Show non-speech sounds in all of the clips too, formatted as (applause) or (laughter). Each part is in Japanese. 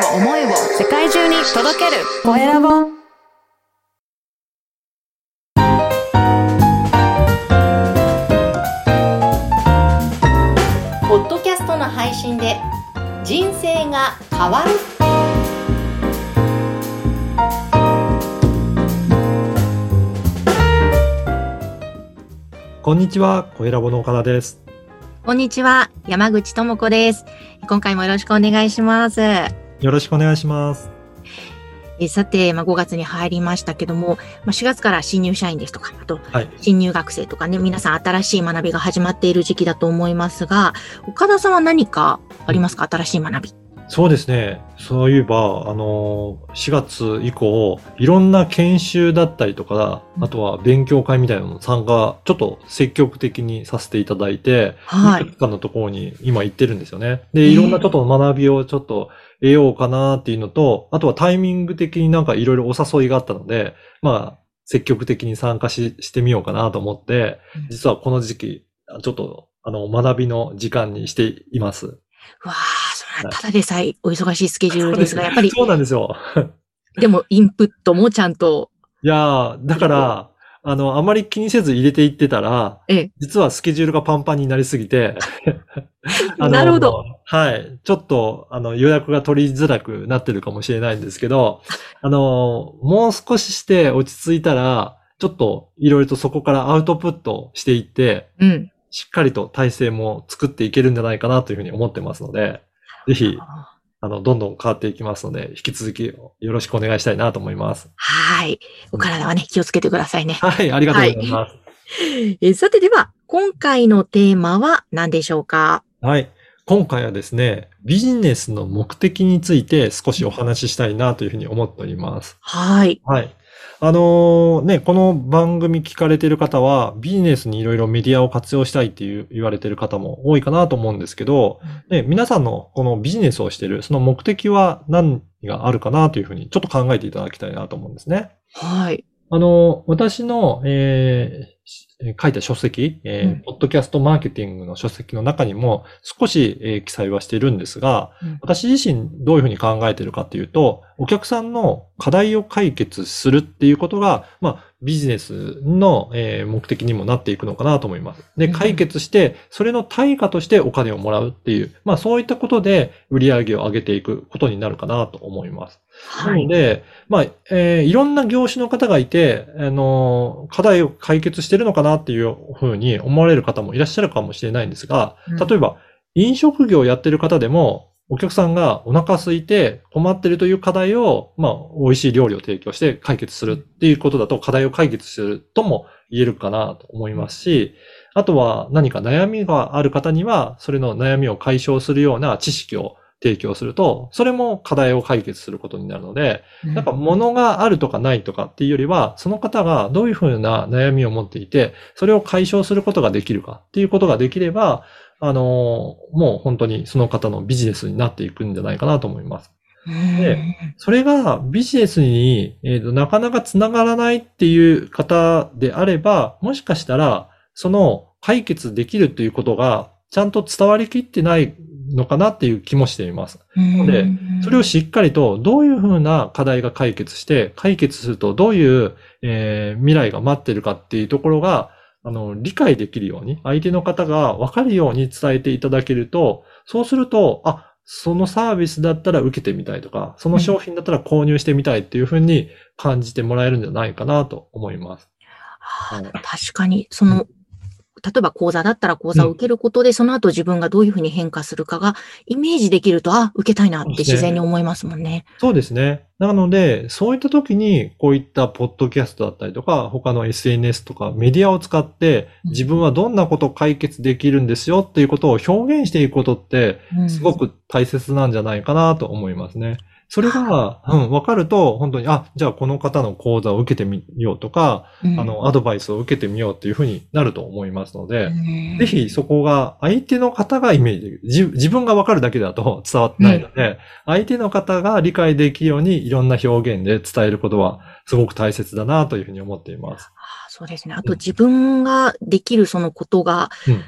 を思いを世界中に届けるコエラボポッドキャストの配信で人生が変わるこんにちは、コエラボの岡田です。こんにちは、山口智子です。今回もよろしくお願いします。えよろしくお願いします。さて、まあ、5月に入りましたけども、まあ、4月から新入社員ですとか、あとはい。新入学生とかね、皆さん新しい学びが始まっている時期だと思いますが、岡田さんは何かありますか？新しい学び。そうですね。そういえば、あの、4月以降、いろんな研修だったりとか、あとは勉強会みたいなの参加、ちょっと積極的にさせていただいて、はいいくつかのところに今行ってるんですよね。で、いろんなちょっと学びをちょっと得ようかなっていうのと、あとはタイミング的になんかいろいろお誘いがあったので、まあ、積極的に参加ししてみようかなと思って、実はこの時期、ちょっと、あの、学びの時間にしています。わあ、それはただでさえお忙しいスケジュールですが、やっぱり、そうなんですよ。でもインプットもちゃんと、いやー、だから、あの、あまり気にせず入れていってたら、ええ実はスケジュールがパンパンになりすぎて、(laughs) なるほど。はい。ちょっと、あの、予約が取りづらくなってるかもしれないんですけど、(laughs) あの、もう少しして落ち着いたら、ちょっといろいろとそこからアウトプットしていって、うん。しっかりと体制も作っていけるんじゃないかなというふうに思ってますので、ぜひ、あの、どんどん変わっていきますので、引き続きよろしくお願いしたいなと思います。はい。お体はね、気をつけてくださいね。はい、ありがとうございます。(laughs) えさてでは、今回のテーマは何でしょうか？はい。今回はですね、ビジネスの目的について少しお話ししたいなというふうに思っております。はい。はい。あのーね、この番組聞かれている方は、ビジネスにいろいろメディアを活用したいっていう言われている方も多いかなと思うんですけど、ね、皆さんのこのビジネスをしている、その目的は何があるかなというふうにちょっと考えていただきたいなと思うんですね。はい。あの、私の、えーし書いた書籍、えーうん。ポッドキャストマーケティングの書籍の中にも少し、えー記載はしているんですが、うん。私自身どういうふうに考えているかというと、お客さんの課題を解決するっていうことが、まあ、ビジネスの、えー目的にもなっていくのかなと思います。で、うん解決して、それの対価としてお金をもらうっていう、まあ、そういったことで売り上げを上げていくことになるかなと思います。なはい。ので、まあ、えーいろんな業種の方がいて、あの、課題を解決してるのかなっていうふうに思われる方もいらっしゃるかもしれないんですが、うん例えば、飲食業をやってる方でも、お客さんがお腹空いて困ってるという課題を、まあ、美味しい料理を提供して解決するっていうことだと、課題を解決するとも言えるかなと思いますし、あとは何か悩みがある方には、それの悩みを解消するような知識を提供すると、それも課題を解決することになるので、なん。か物があるとかないとかっていうよりは、その方がどういうふうな悩みを持っていて、それを解消することができるかっていうことができれば、あのもう本当にその方のビジネスになっていくんじゃないかなと思います。でそれがビジネスに、えーとなかなかつながらないっていう方であれば、もしかしたら、その解決できるということが、ちゃんと伝わりきってないのかなっていう気もしています。うんでそれをしっかりとどういうふうな課題が解決して、解決するとどういう、えー未来が待ってるかっていうところが、あの、理解できるように、相手の方が分かるように伝えていただけると、そうすると、あ、そのサービスだったら受けてみたいとか、その商品だったら購入してみたいっていうふうに感じてもらえるんじゃないかなと思います。確かに、その、例えば講座だったら講座を受けることで、その後自分がどういうふうに変化するかがイメージできると、あ、受けたいなって自然に思いますもんね。そうですね。なので、そういった時に、こういったポッドキャストだったりとか、他の SNS とかメディアを使って、うん自分はどんなことを解決できるんですよっていうことを表現していくことって、うんすごく大切なんじゃないかなと思いますね。それが、うん、わかると、本当に、あ、じゃあこの方の講座を受けてみようとか、うんあの、アドバイスを受けてみようっていうふうになると思いますので、うんぜひそこが相手の方がイメージできる。自自分がわかるだけだと (laughs) 伝わってないので、相手の方が理解できるようにいろんな表現で伝えることはすごく大切だなというふうに思っています。あそうですね。あと自分ができるそのことが、うん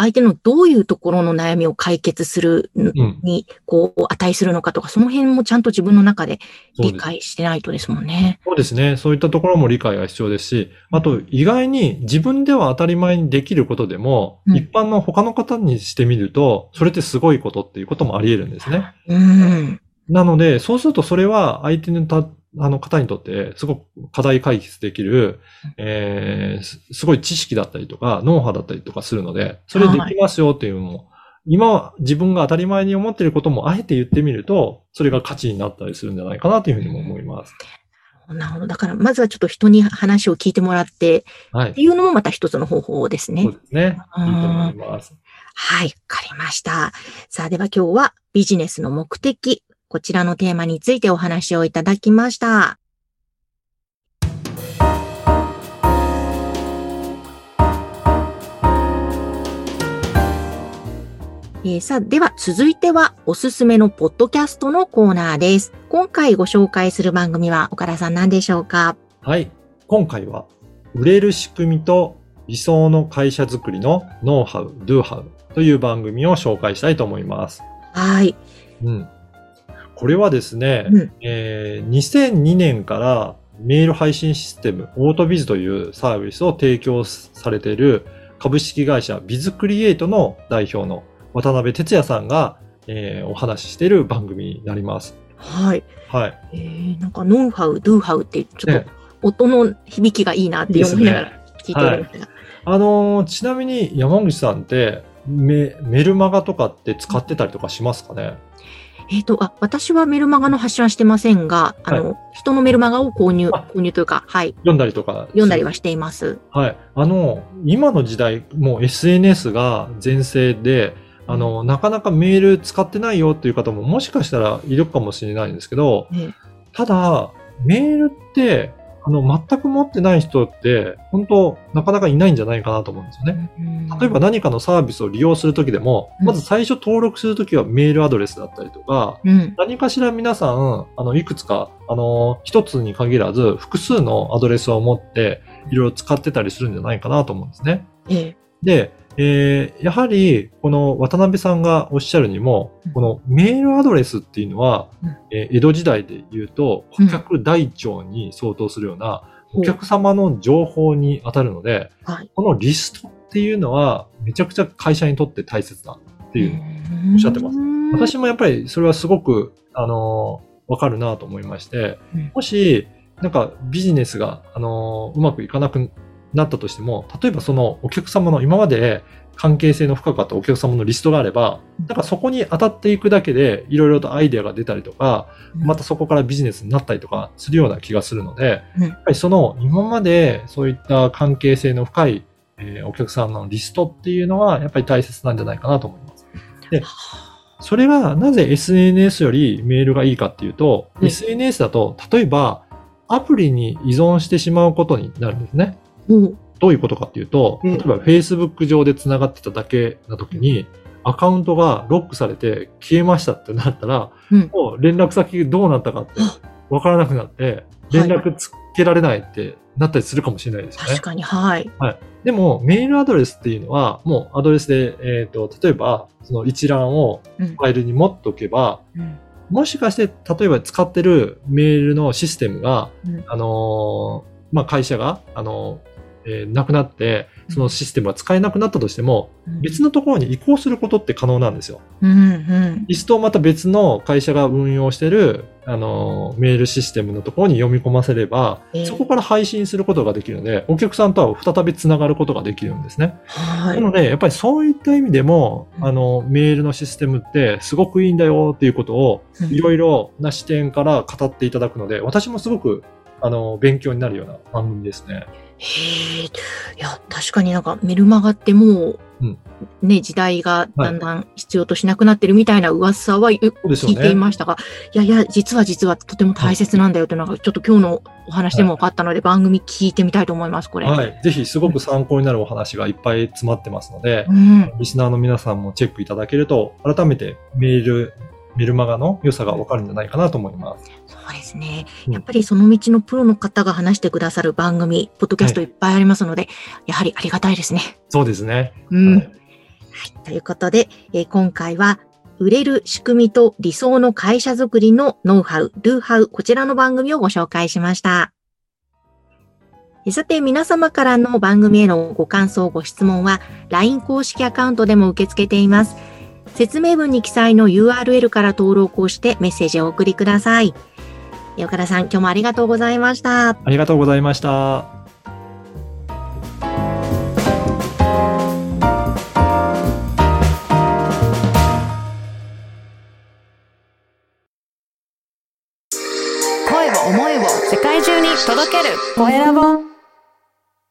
相手のどういうところの悩みを解決するうん。に、こう、値するのかとか、その辺もちゃんと自分の中で理解してないとですもんね。そうですね。そういったところも理解が必要ですし、あと意外に自分では当たり前にできることでも、うん一般の他の方にしてみると、それってすごいことっていうこともあり得るんですね。うん。なので、そうするとそれは相手のたあの方にとってすごく課題解決できる、えーすすごい知識だったりとか、ノウハウだったりとかするので、それできますよっていうのも、今自分が当たり前に思っていることもあえて言ってみると、それが価値になったりするんじゃないかなというふうにも思います。なるほど。だから、まずはちょっと人に話を聞いてもらって、はいっ。ていうのもまた一つの方法ですねそう。ですね。いいと思います。はい、わかりました。さあ、では今日はビジネスの目的、こちらのテーマについてお話をいただきました。えーさあ、では続いてはおすすめのポッドキャストのコーナーです。今回ご紹介する番組は岡田さん何でしょうか？はい。今回は、売れる仕組みと理想の会社づくりのノウハウ、ドゥハウという番組を紹介したいと思います。はい。うん。これはですね、うんえー2002年からメール配信システム、オートビズというサービスを提供されている株式会社ビズクリエイトの代表の渡辺哲也さんが、えーお話ししている番組になります。はい。はい。えー、なんかノウハウ、ドゥハウってちょっねと音の響きがいいなって思いながら聞いておりましたが。あのーちなみに山口さんってメメルマガとかって使ってたりとかしますかね？えっ、と、あ、私はメルマガの発信はしてませんが、あの、人のメルマガを購入、あ購入というか、はい、読んだりとか。読んだりはしています。はい。あの、今の時代、もう SNS が全盛で、あの、なかなかメール使ってないよっていう方ももしかしたらいるかもしれないんですけど、ねただ、メールって、あの、全く持ってない人って、本当なかなかいないんじゃないかなと思うんですよね。例えば何かのサービスを利用するときでも、うんまず最初登録するときはメールアドレスだったりとか、うん、何かしら皆さん、あの、いくつか、あの、一つに限らず、複数のアドレスを持って、いろいろ使ってたりするんじゃないかなと思うんですね。ええで、えーやはり、この渡辺さんがおっしゃるにもうん、このメールアドレスっていうのは、うん。えー江戸時代で言うと、うん。顧客台帳に相当するような、お客様の情報に当たるので、はい。このリストっていうのは、めちゃくちゃ会社にとって大切だっていうおっしゃってます。私もやっぱりそれはすごく、あのーわかるなと思いまして、うん。もし、なんかビジネスが、あのーうまくいかなくなったとしても、例えばそのお客様の今まで関係性の深かったお客様のリストがあれば、なんかそこに当たっていくだけで、いろいろとアイデアが出たりとか、またそこからビジネスになったりとかするような気がするので、うんやっぱりその今までそういった関係性の深い、えーお客さんのリストっていうのはやっぱり大切なんじゃないかなと思います。で、それがなぜ SNS よりメールがいいかっていうと、うん SNS だと例えばアプリに依存してしまうことになるんですね。うん。どういうことかっていうと、うん。例えば Facebook 上で繋がってただけな時に、アカウントがロックされて消えましたってなったら、うん。もう連絡先どうなったかってわからなくなって、連絡つけられないってなったりするかもしれないですよね。確。かに、はい。でも、メールアドレスっていうのは、もうアドレスで、えっ、と、例えば、その一覧をうん。ファイルに持っておけば、うん。もしかして、例えば使ってるメールのシステムが、うん。あのーまあ、会社が、あのーえーなくなって、そのシステムが使えなくなったとしても、別のところに移行することって可能なんですよ。うんうんリストをまた別の会社が運用してる、あのーメールシステムのところに読み込ませれば、ええそこから配信することができるので、お客さんとは再び繋がることができるんですね。は。ないので、やっぱりそういった意味でも、うんあの、メールのシステムってすごくいいんだよっていうことを、いろいろな視点から語っていただくので、私もすごく、あの、勉強になるような番組ですね。へえ。いや、確かになんかメルマガってもう、うんね、時代がだんだん必要としなくなってるみたいな噂は、うそうですよ聞いていね。ましたが、いやいや、実は実はとても大切なんだよっていうのが、ちょっと今日のお話でも分かったので、番組聞いてみたいと思います、これ。はい。ぜひ、すごく参考になるお話がいっぱい詰まってますのでう、ん。リスナーの皆さんもチェックいただけると、改めてメール、メルマガの良さがわかるんじゃないかなと思います。そうですね。うんやっぱりその道のプロの方が話してくださる番組、ポッドキャストいっぱいありますので、やはりありがたいですね。そうですね。うん。はいはい。ということで、えー今回は、売れる仕組みと理想の会社づくりのノウハウ、ドゥハウ、こちらの番組をご紹介しました。えさて、皆様からの番組へのご感想、ご質問は、LINE 公式アカウントでも受け付けています。説明文に記載の URL から登録をしてメッセージをお送りください。岡田さん、今日もありがとうございました。ありがとうございました。